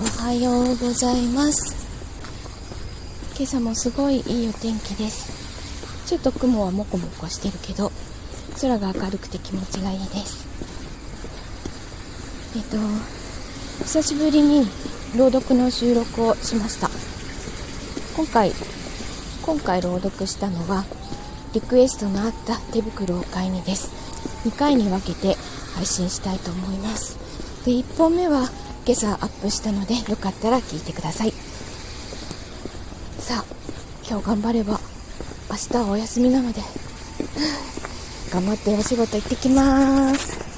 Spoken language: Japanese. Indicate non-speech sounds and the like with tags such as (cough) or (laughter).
おはようございます。今朝もすごいいいお天気です。ちょっと雲はもこもこしてるけど空が明るくて気持ちがいいです。えっと久しぶりに朗読の収録をしました。今回今回朗読したのはリクエストのあった手袋を買いにです。2回に分けて配信したいと思います。で1本目は今朝アップしたのでよかったら聞いてください。さあ今日頑張れば明日はお休みなので (laughs) 頑張ってお仕事行ってきます。